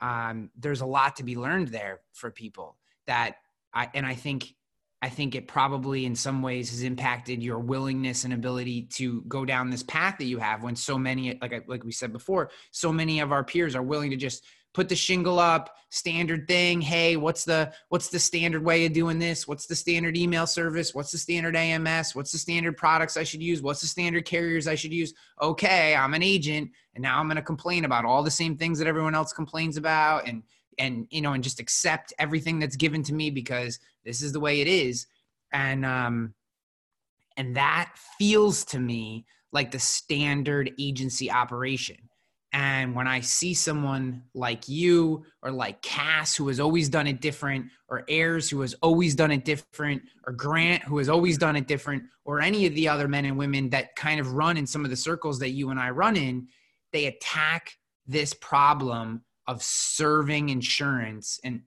um, there's a lot to be learned there for people that I, and I think, I think it probably in some ways has impacted your willingness and ability to go down this path that you have when so many, like, I, like we said before, so many of our peers are willing to just put the shingle up standard thing hey what's the what's the standard way of doing this? What's the standard email service? What's the standard ams what's the standard products i should use? What's the standard carriers i should use? Okay i'm an agent and now i'm going to complain about all the same things that everyone else complains about and and you know and just accept everything that's given to me because this is the way it is. And um and that feels to me like the standard agency operation. And when I see someone like you or like Cass, who has always done it different, or Ayers, who has always done it different, or Grant, who has always done it different, or any of the other men and women that kind of run in some of the circles that you and I run in, they attack this problem of serving insurance and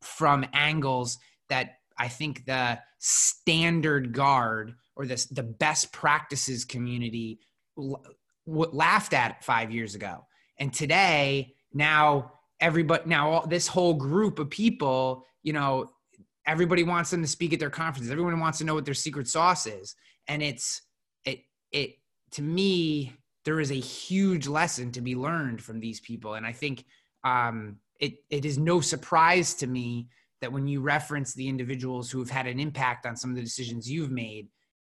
from angles that I think the standard guard or the, the best practices community laughed at five years ago. And today, now everybody, now all, this whole group of people, you know, everybody wants them to speak at their conferences. Everyone wants to know what their secret sauce is. And it's, it, it, to me, there is a huge lesson to be learned from these people. And I think um, it, it is no surprise to me that when you reference the individuals who have had an impact on some of the decisions you've made,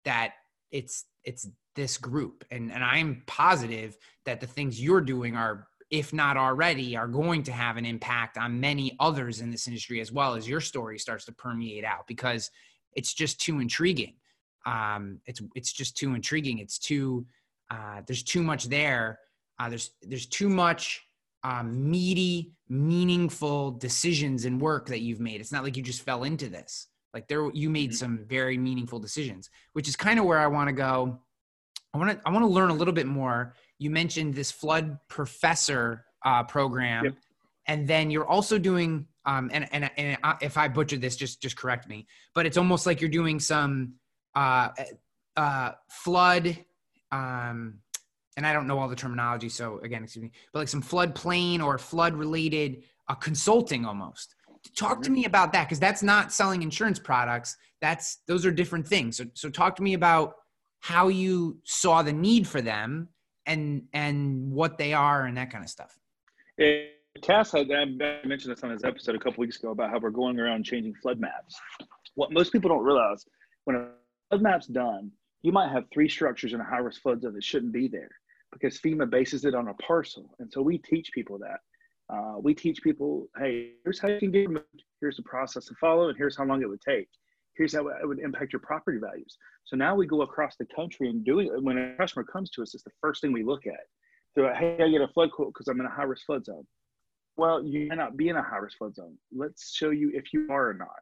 that it's, it's this group. And and i'm positive that the things you're doing are if not already are going to have an impact on many others in this industry as well as your story starts to permeate out because it's just too intriguing. Um, it's it's just too intriguing. It's too uh, there's too much there. Uh, there's there's too much um, meaty meaningful decisions and work that you've made it's not like you just fell into this like there you made mm-hmm. some very meaningful decisions which is kind of where i want to go I want to I want to learn a little bit more. You mentioned this flood professor uh, program, yep. and then you're also doing um, and and and if I butchered this, just just correct me. But it's almost like you're doing some uh, uh, flood. Um, and I don't know all the terminology, so again, excuse me, but like some floodplain or flood related uh, consulting almost. Talk to me about that because that's not selling insurance products. That's those are different things. So, so talk to me about how you saw the need for them and and what they are and that kind of stuff. It, Cass had I mentioned this on his episode a couple weeks ago about how we're going around changing flood maps. What most people don't realize when a flood map's done, you might have three structures in a high risk flood zone that shouldn't be there because FEMA bases it on a parcel, and so we teach people that. Uh, we teach people, hey, here's how you can get removed. Here's the process to follow, and here's how long it would take here's how it would impact your property values. So now we go across the country and doing it. When a customer comes to us, it's the first thing we look at. So, hey, I get a flood quote because I'm in a high risk flood zone. Well, you may not be in a high risk flood zone. Let's show you if you are or not.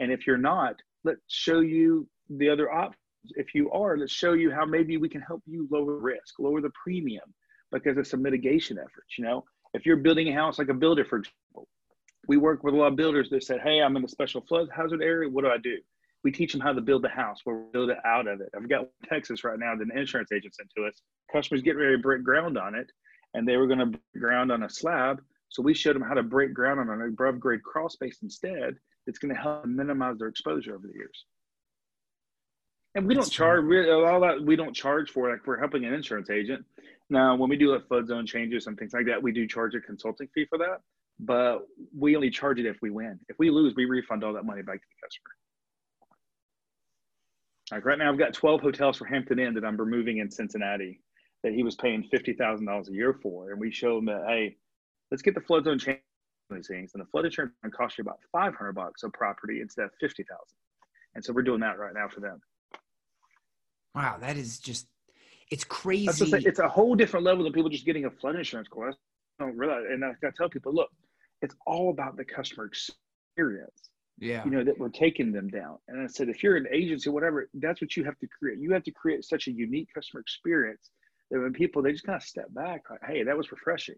And if you're not, let's show you the other options. If you are, let's show you how maybe we can help you lower risk, lower the premium because it's a mitigation effort. You know, if you're building a house like a builder, for example, we work with a lot of builders that said, Hey, I'm in a special flood hazard area. What do I do? we teach them how to build the house where we build it out of it. I've got Texas right now that an insurance agent sent to us. Customers get ready to break ground on it, and they were going to ground on a slab. So we showed them how to break ground on an above grade crawl space instead. It's going to help minimize their exposure over the years. And we don't charge all that. We don't charge for like we're helping an insurance agent. Now, when we do like flood zone changes and things like that, we do charge a consulting fee for that. But we only charge it if we win. If we lose, we refund all that money back to the customer. Like right now, I've got 12 hotels for Hampton Inn that I'm removing in Cincinnati that he was paying $50,000 a year for. And we show him that, hey, let's get the flood zone change these things. And the flood insurance can cost you about 500 bucks a property instead of 50,000. And so we're doing that right now for them. Wow, that is just it's crazy. it's a whole different level than people just getting a flood insurance quote. I don't realize, and I gotta tell people, look, it's all about the customer experience. Yeah. You know, that we're taking them down. And I said, if you're an agency, whatever, that's what you have to create. You have to create such a unique customer experience that when people they just kind of step back, like, hey, that was refreshing.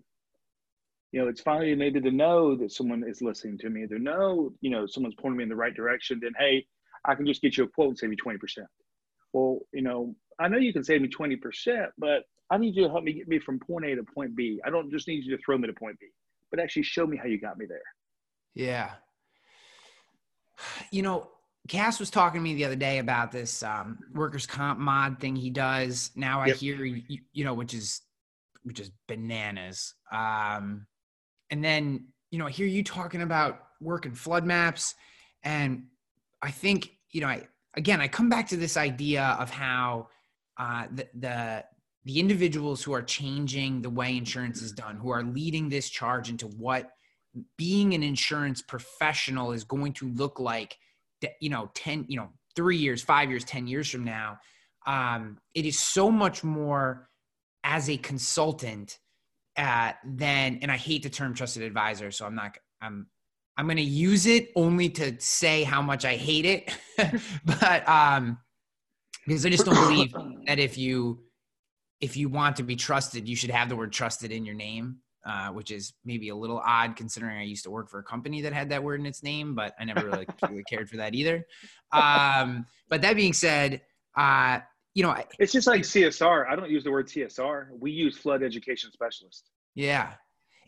You know, it's finally maybe to know that someone is listening to me, to know, you know, someone's pointing me in the right direction, then hey, I can just get you a quote and save you 20%. Well, you know, I know you can save me 20%, but I need you to help me get me from point A to point B. I don't just need you to throw me to point B, but actually show me how you got me there. Yeah. You know, Cass was talking to me the other day about this um, workers' comp mod thing he does. Now I yep. hear you, you know, which is which is bananas. Um, and then you know, I hear you talking about working flood maps, and I think you know, I again, I come back to this idea of how uh, the, the the individuals who are changing the way insurance is done, who are leading this charge into what being an insurance professional is going to look like you know 10 you know three years five years ten years from now um, it is so much more as a consultant uh, than and i hate the term trusted advisor so i'm not i'm i'm going to use it only to say how much i hate it but um because i just don't believe that if you if you want to be trusted you should have the word trusted in your name uh, which is maybe a little odd considering I used to work for a company that had that word in its name, but I never really, really cared for that either. Um, but that being said, uh, you know, it's just like CSR. I don't use the word CSR. We use flood education specialist. Yeah.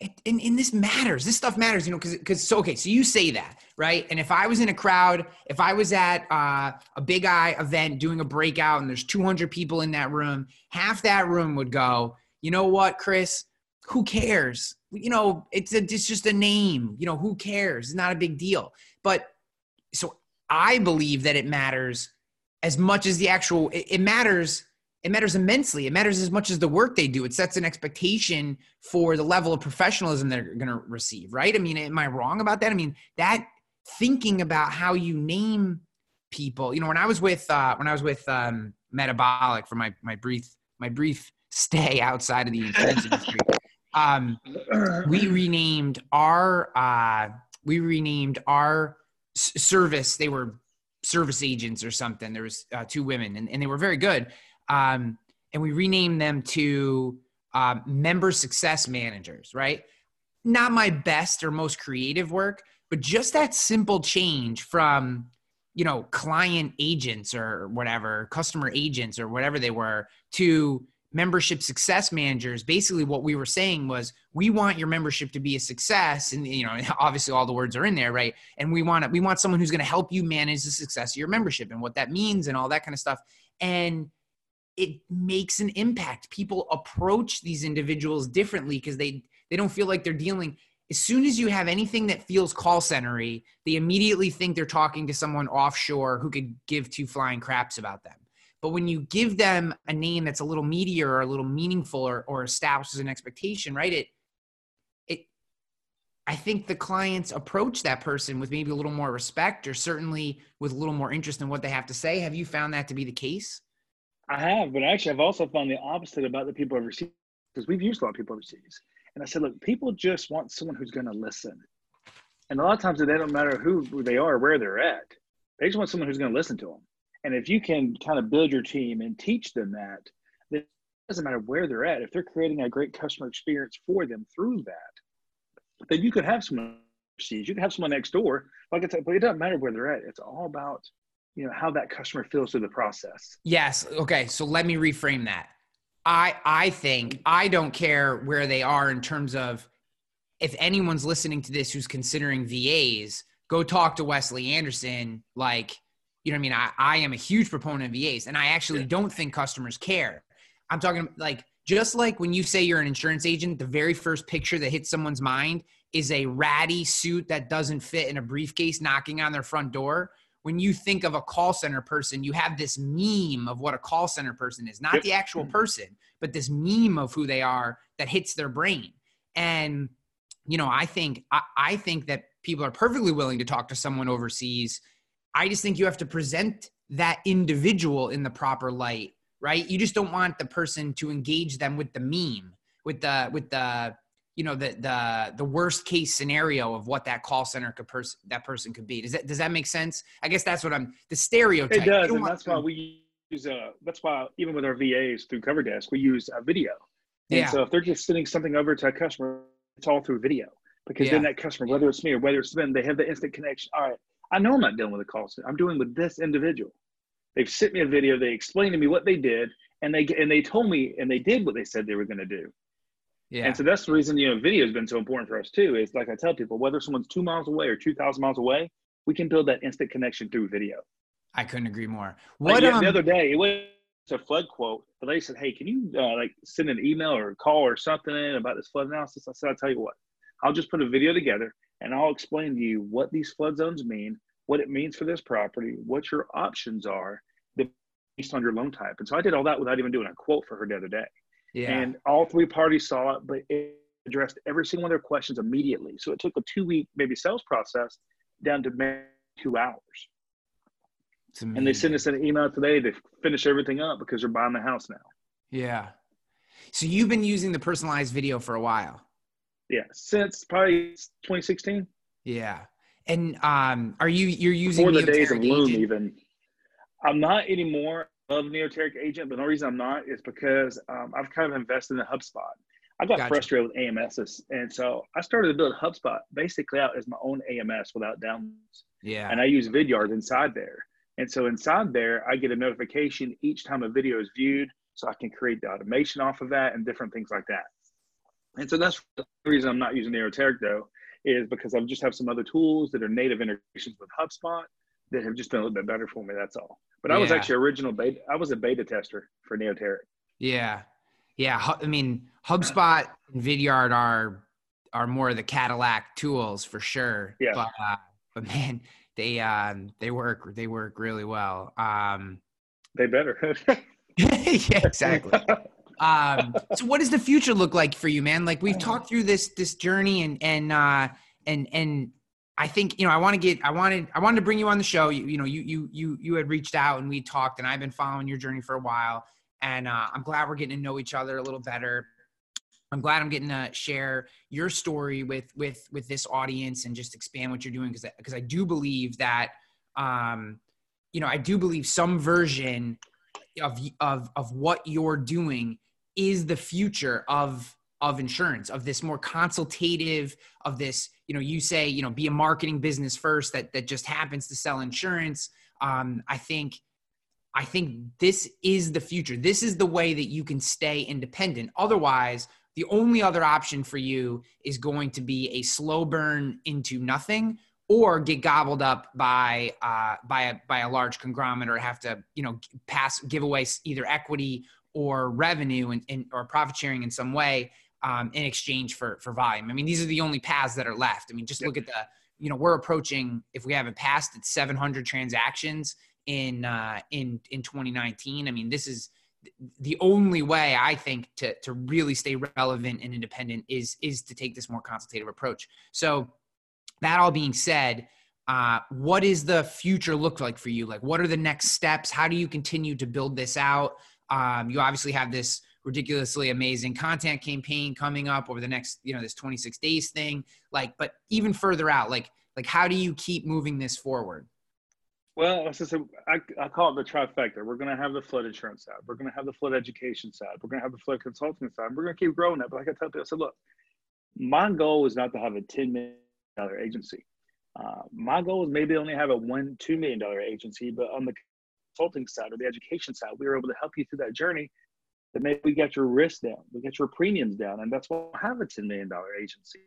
It, and, and this matters. This stuff matters, you know, because because so okay. So you say that, right? And if I was in a crowd, if I was at uh, a Big I event doing a breakout, and there's 200 people in that room, half that room would go, you know what, Chris? who cares? You know, it's a, it's just a name. You know, who cares? It's not a big deal. But so I believe that it matters as much as the actual. It, it matters. It matters immensely. It matters as much as the work they do. It sets an expectation for the level of professionalism they're going to receive. Right? I mean, am I wrong about that? I mean, that thinking about how you name people. You know, when I was with uh, when I was with um, Metabolic for my my brief my brief stay outside of the insurance industry. Um, we renamed our uh, we renamed our s- service. They were service agents or something. There was uh, two women, and, and they were very good. Um, and we renamed them to uh, member success managers. Right? Not my best or most creative work, but just that simple change from you know client agents or whatever, customer agents or whatever they were to membership success managers basically what we were saying was we want your membership to be a success and you know obviously all the words are in there right and we want we want someone who's going to help you manage the success of your membership and what that means and all that kind of stuff and it makes an impact people approach these individuals differently because they they don't feel like they're dealing as soon as you have anything that feels call centery they immediately think they're talking to someone offshore who could give two flying craps about them but when you give them a name that's a little meatier or a little meaningful or, or establishes an expectation, right? It, it, I think the clients approach that person with maybe a little more respect or certainly with a little more interest in what they have to say. Have you found that to be the case? I have, but actually, I've also found the opposite about the people overseas because we've used a lot of people overseas. And I said, look, people just want someone who's going to listen. And a lot of times, they don't matter who they are, where they're at. They just want someone who's going to listen to them. And if you can kind of build your team and teach them that, then it doesn't matter where they're at. If they're creating a great customer experience for them through that, then you could have someone overseas. You could have someone next door. Like I said, but it doesn't matter where they're at. It's all about you know how that customer feels through the process. Yes. Okay. So let me reframe that. I I think I don't care where they are in terms of if anyone's listening to this who's considering VAs, go talk to Wesley Anderson. Like you know what I mean? I, I am a huge proponent of VAs and I actually yeah. don't think customers care. I'm talking like just like when you say you're an insurance agent, the very first picture that hits someone's mind is a ratty suit that doesn't fit in a briefcase knocking on their front door. When you think of a call center person, you have this meme of what a call center person is, not yep. the actual mm-hmm. person, but this meme of who they are that hits their brain. And you know, I think I, I think that people are perfectly willing to talk to someone overseas I just think you have to present that individual in the proper light, right? You just don't want the person to engage them with the meme, with the with the you know the the the worst case scenario of what that call center could person that person could be. Does that does that make sense? I guess that's what I'm the stereotype. It does, and that's why we use uh that's why even with our VAs through Cover Desk we use a video. And yeah. so if they're just sending something over to a customer, it's all through video because yeah. then that customer, whether it's me or whether it's them, they have the instant connection. All right, I know I'm not dealing with a call center. I'm dealing with this individual. They've sent me a video. They explained to me what they did, and they and they told me and they did what they said they were going to do. Yeah. And so that's the reason you know video has been so important for us too. Is like I tell people, whether someone's two miles away or two thousand miles away, we can build that instant connection through video. I couldn't agree more. What like, um, the other day it was a flood quote. The lady said, "Hey, can you uh, like send an email or a call or something about this flood analysis?" I said, "I'll tell you what. I'll just put a video together and I'll explain to you what these flood zones mean, what it means for this property, what your options are based on your loan type." And so I did all that without even doing a quote for her the other day. Yeah. And all three parties saw it, but it addressed every single one of their questions immediately. So it took a two week maybe sales process down to two hours. And they sent us an email today to finish everything up because they're buying the house now. Yeah. So you've been using the personalized video for a while. Yeah, since probably 2016. Yeah. And um, are you you're using for the days of Loom even? I'm not anymore of Neoteric agent, but the only reason I'm not is because um, I've kind of invested in HubSpot. I got gotcha. frustrated with AMSs, and so I started to build HubSpot basically out as my own AMS without downloads. Yeah. And I use Vidyard inside there, and so inside there, I get a notification each time a video is viewed, so I can create the automation off of that and different things like that. And so that's the reason I'm not using Neoteric though, is because I just have some other tools that are native integrations with HubSpot that have just been a little bit better for me. That's all. But I was actually original beta. I was a beta tester for Neoteric. Yeah, yeah. I mean, HubSpot and Vidyard are are more of the Cadillac tools for sure. Yeah. But, uh, but man, they um they work they work really well. Um, they better. yeah, exactly. um, so what does the future look like for you, man? Like we've talked through this this journey and and uh, and and I think you know I want to get I wanted I wanted to bring you on the show. You, you know you you you you had reached out and we talked and I've been following your journey for a while and uh, I'm glad we're getting to know each other a little better. I'm glad I'm getting to share your story with with with this audience and just expand what you're doing because because I do believe that um, you know I do believe some version of of of what you're doing is the future of of insurance of this more consultative of this you know you say you know be a marketing business first that that just happens to sell insurance. Um, i think i think this is the future. This is the way that you can stay independent. Otherwise the only other option for you is going to be a slow burn into nothing or get gobbled up by uh, by a by a large conglomerate or have to you know pass give away either equity or revenue and, and or profit sharing in some way um, in exchange for for volume. I mean, these are the only paths that are left. I mean, just look at the you know we're approaching if we haven't passed it's 700 transactions in uh, in in 2019. I mean, this is the only way I think to to really stay relevant and independent is is to take this more consultative approach. So that all being said, uh, what is the future look like for you? Like, what are the next steps? How do you continue to build this out? Um, you obviously have this ridiculously amazing content campaign coming up over the next, you know, this 26 days thing. Like, but even further out, like, like how do you keep moving this forward? Well, just a, I, I call it the trifecta. We're going to have the flood insurance side. We're going to have the flood education side. We're going to have the flood consulting side. We're going to keep growing that. But like I tell people, I said, look, my goal is not to have a $10 million agency. Uh, my goal is maybe only have a one, $2 million agency, but on the consulting side or the education side, we were able to help you through that journey that maybe we get your risk down, we get your premiums down, and that's why I have a $10 million agency.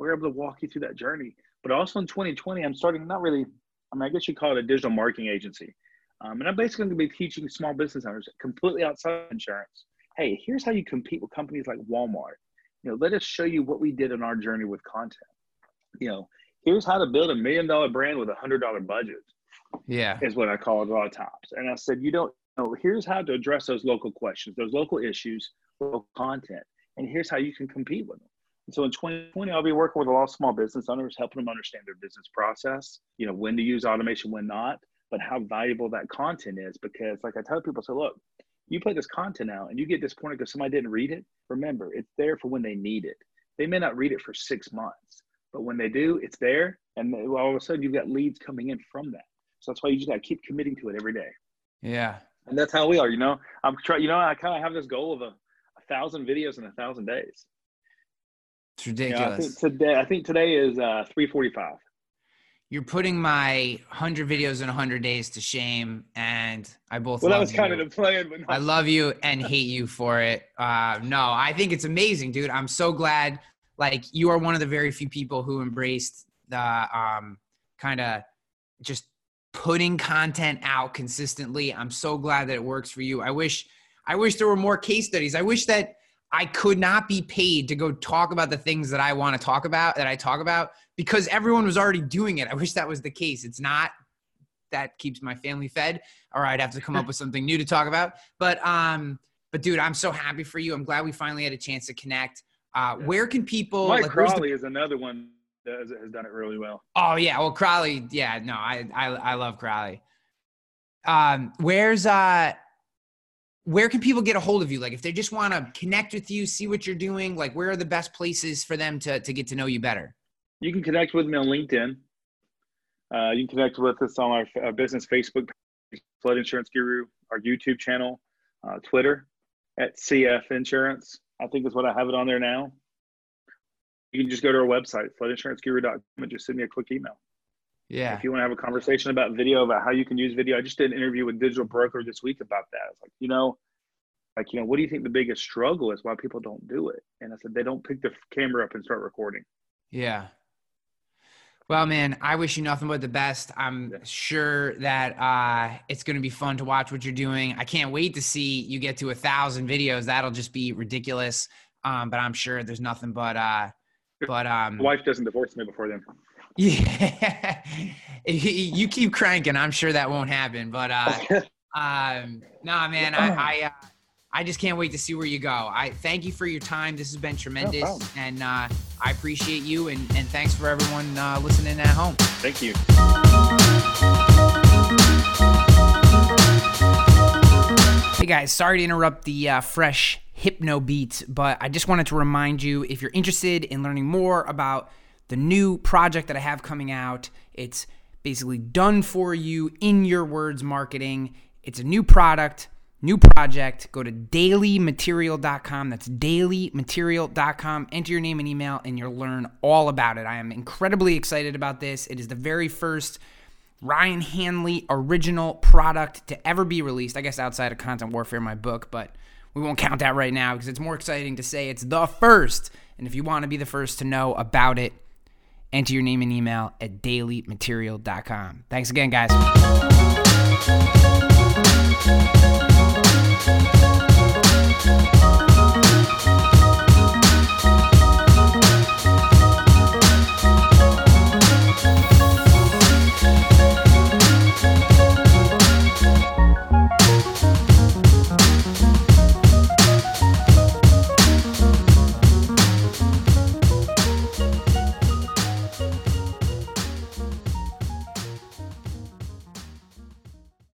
We're able to walk you through that journey. But also in 2020, I'm starting not really, I mean, I guess you call it a digital marketing agency. Um, and I'm basically going to be teaching small business owners completely outside insurance. Hey, here's how you compete with companies like Walmart. You know, let us show you what we did in our journey with content. You know, here's how to build a million dollar brand with a hundred dollar budget. Yeah, is what I call it a lot of times. And I said, you don't know, here's how to address those local questions, those local issues, local content, and here's how you can compete with them. And so in 2020, I'll be working with a lot of small business owners, helping them understand their business process, you know, when to use automation, when not. but how valuable that content is. Because, like I tell people, so look, you put this content out and you get disappointed because somebody didn't read it. Remember, it's there for when they need it. They may not read it for six months, but when they do, it's there. And all of a sudden, you've got leads coming in from that. So that's why you just got to keep committing to it every day. Yeah. And that's how we are. You know, I'm trying, you know, I kind of have this goal of a, a thousand videos in a thousand days. It's ridiculous. You know, I think today, I think today is uh, 345 you're putting my 100 videos in 100 days to shame and i both well that was kind of the plan but no. i love you and hate you for it uh, no i think it's amazing dude i'm so glad like you are one of the very few people who embraced the um, kind of just putting content out consistently i'm so glad that it works for you i wish i wish there were more case studies i wish that I could not be paid to go talk about the things that I want to talk about that I talk about because everyone was already doing it. I wish that was the case. It's not that keeps my family fed or I'd have to come up with something new to talk about. But um but dude, I'm so happy for you. I'm glad we finally had a chance to connect. Uh where can people Mike like, Crowley the, is another one has, has done it really well. Oh yeah, well Crowley, yeah, no, I I I love Crowley. Um where's uh where can people get a hold of you? Like if they just want to connect with you, see what you're doing, like where are the best places for them to, to get to know you better? You can connect with me on LinkedIn. Uh, you can connect with us on our, our, business Facebook page, Flood Insurance Guru, our YouTube channel, uh, Twitter at CF Insurance. I think is what I have it on there now. You can just go to our website, floodinsuranceguru.com, and just send me a quick email. Yeah. If you want to have a conversation about video, about how you can use video, I just did an interview with Digital Broker this week about that. It's like, you know, like, you know, what do you think the biggest struggle is why people don't do it? And I said, they don't pick the camera up and start recording. Yeah. Well, man, I wish you nothing but the best. I'm yeah. sure that uh, it's going to be fun to watch what you're doing. I can't wait to see you get to a thousand videos. That'll just be ridiculous. Um, but I'm sure there's nothing but, uh, but um, wife doesn't divorce me before then. Yeah, you keep cranking. I'm sure that won't happen. But uh, um, nah, man, I I, uh, I, just can't wait to see where you go. I thank you for your time. This has been tremendous, no and uh, I appreciate you. And and thanks for everyone uh, listening at home. Thank you. Hey guys, sorry to interrupt the uh, fresh hypno beat, but I just wanted to remind you if you're interested in learning more about the new project that I have coming out. It's basically done for you in your words marketing. It's a new product, new project. Go to dailymaterial.com. That's dailymaterial.com. Enter your name and email, and you'll learn all about it. I am incredibly excited about this. It is the very first Ryan Hanley original product to ever be released. I guess outside of Content Warfare, my book, but we won't count that right now because it's more exciting to say it's the first. And if you want to be the first to know about it, enter your name and email at dailymaterial.com. Thanks again, guys.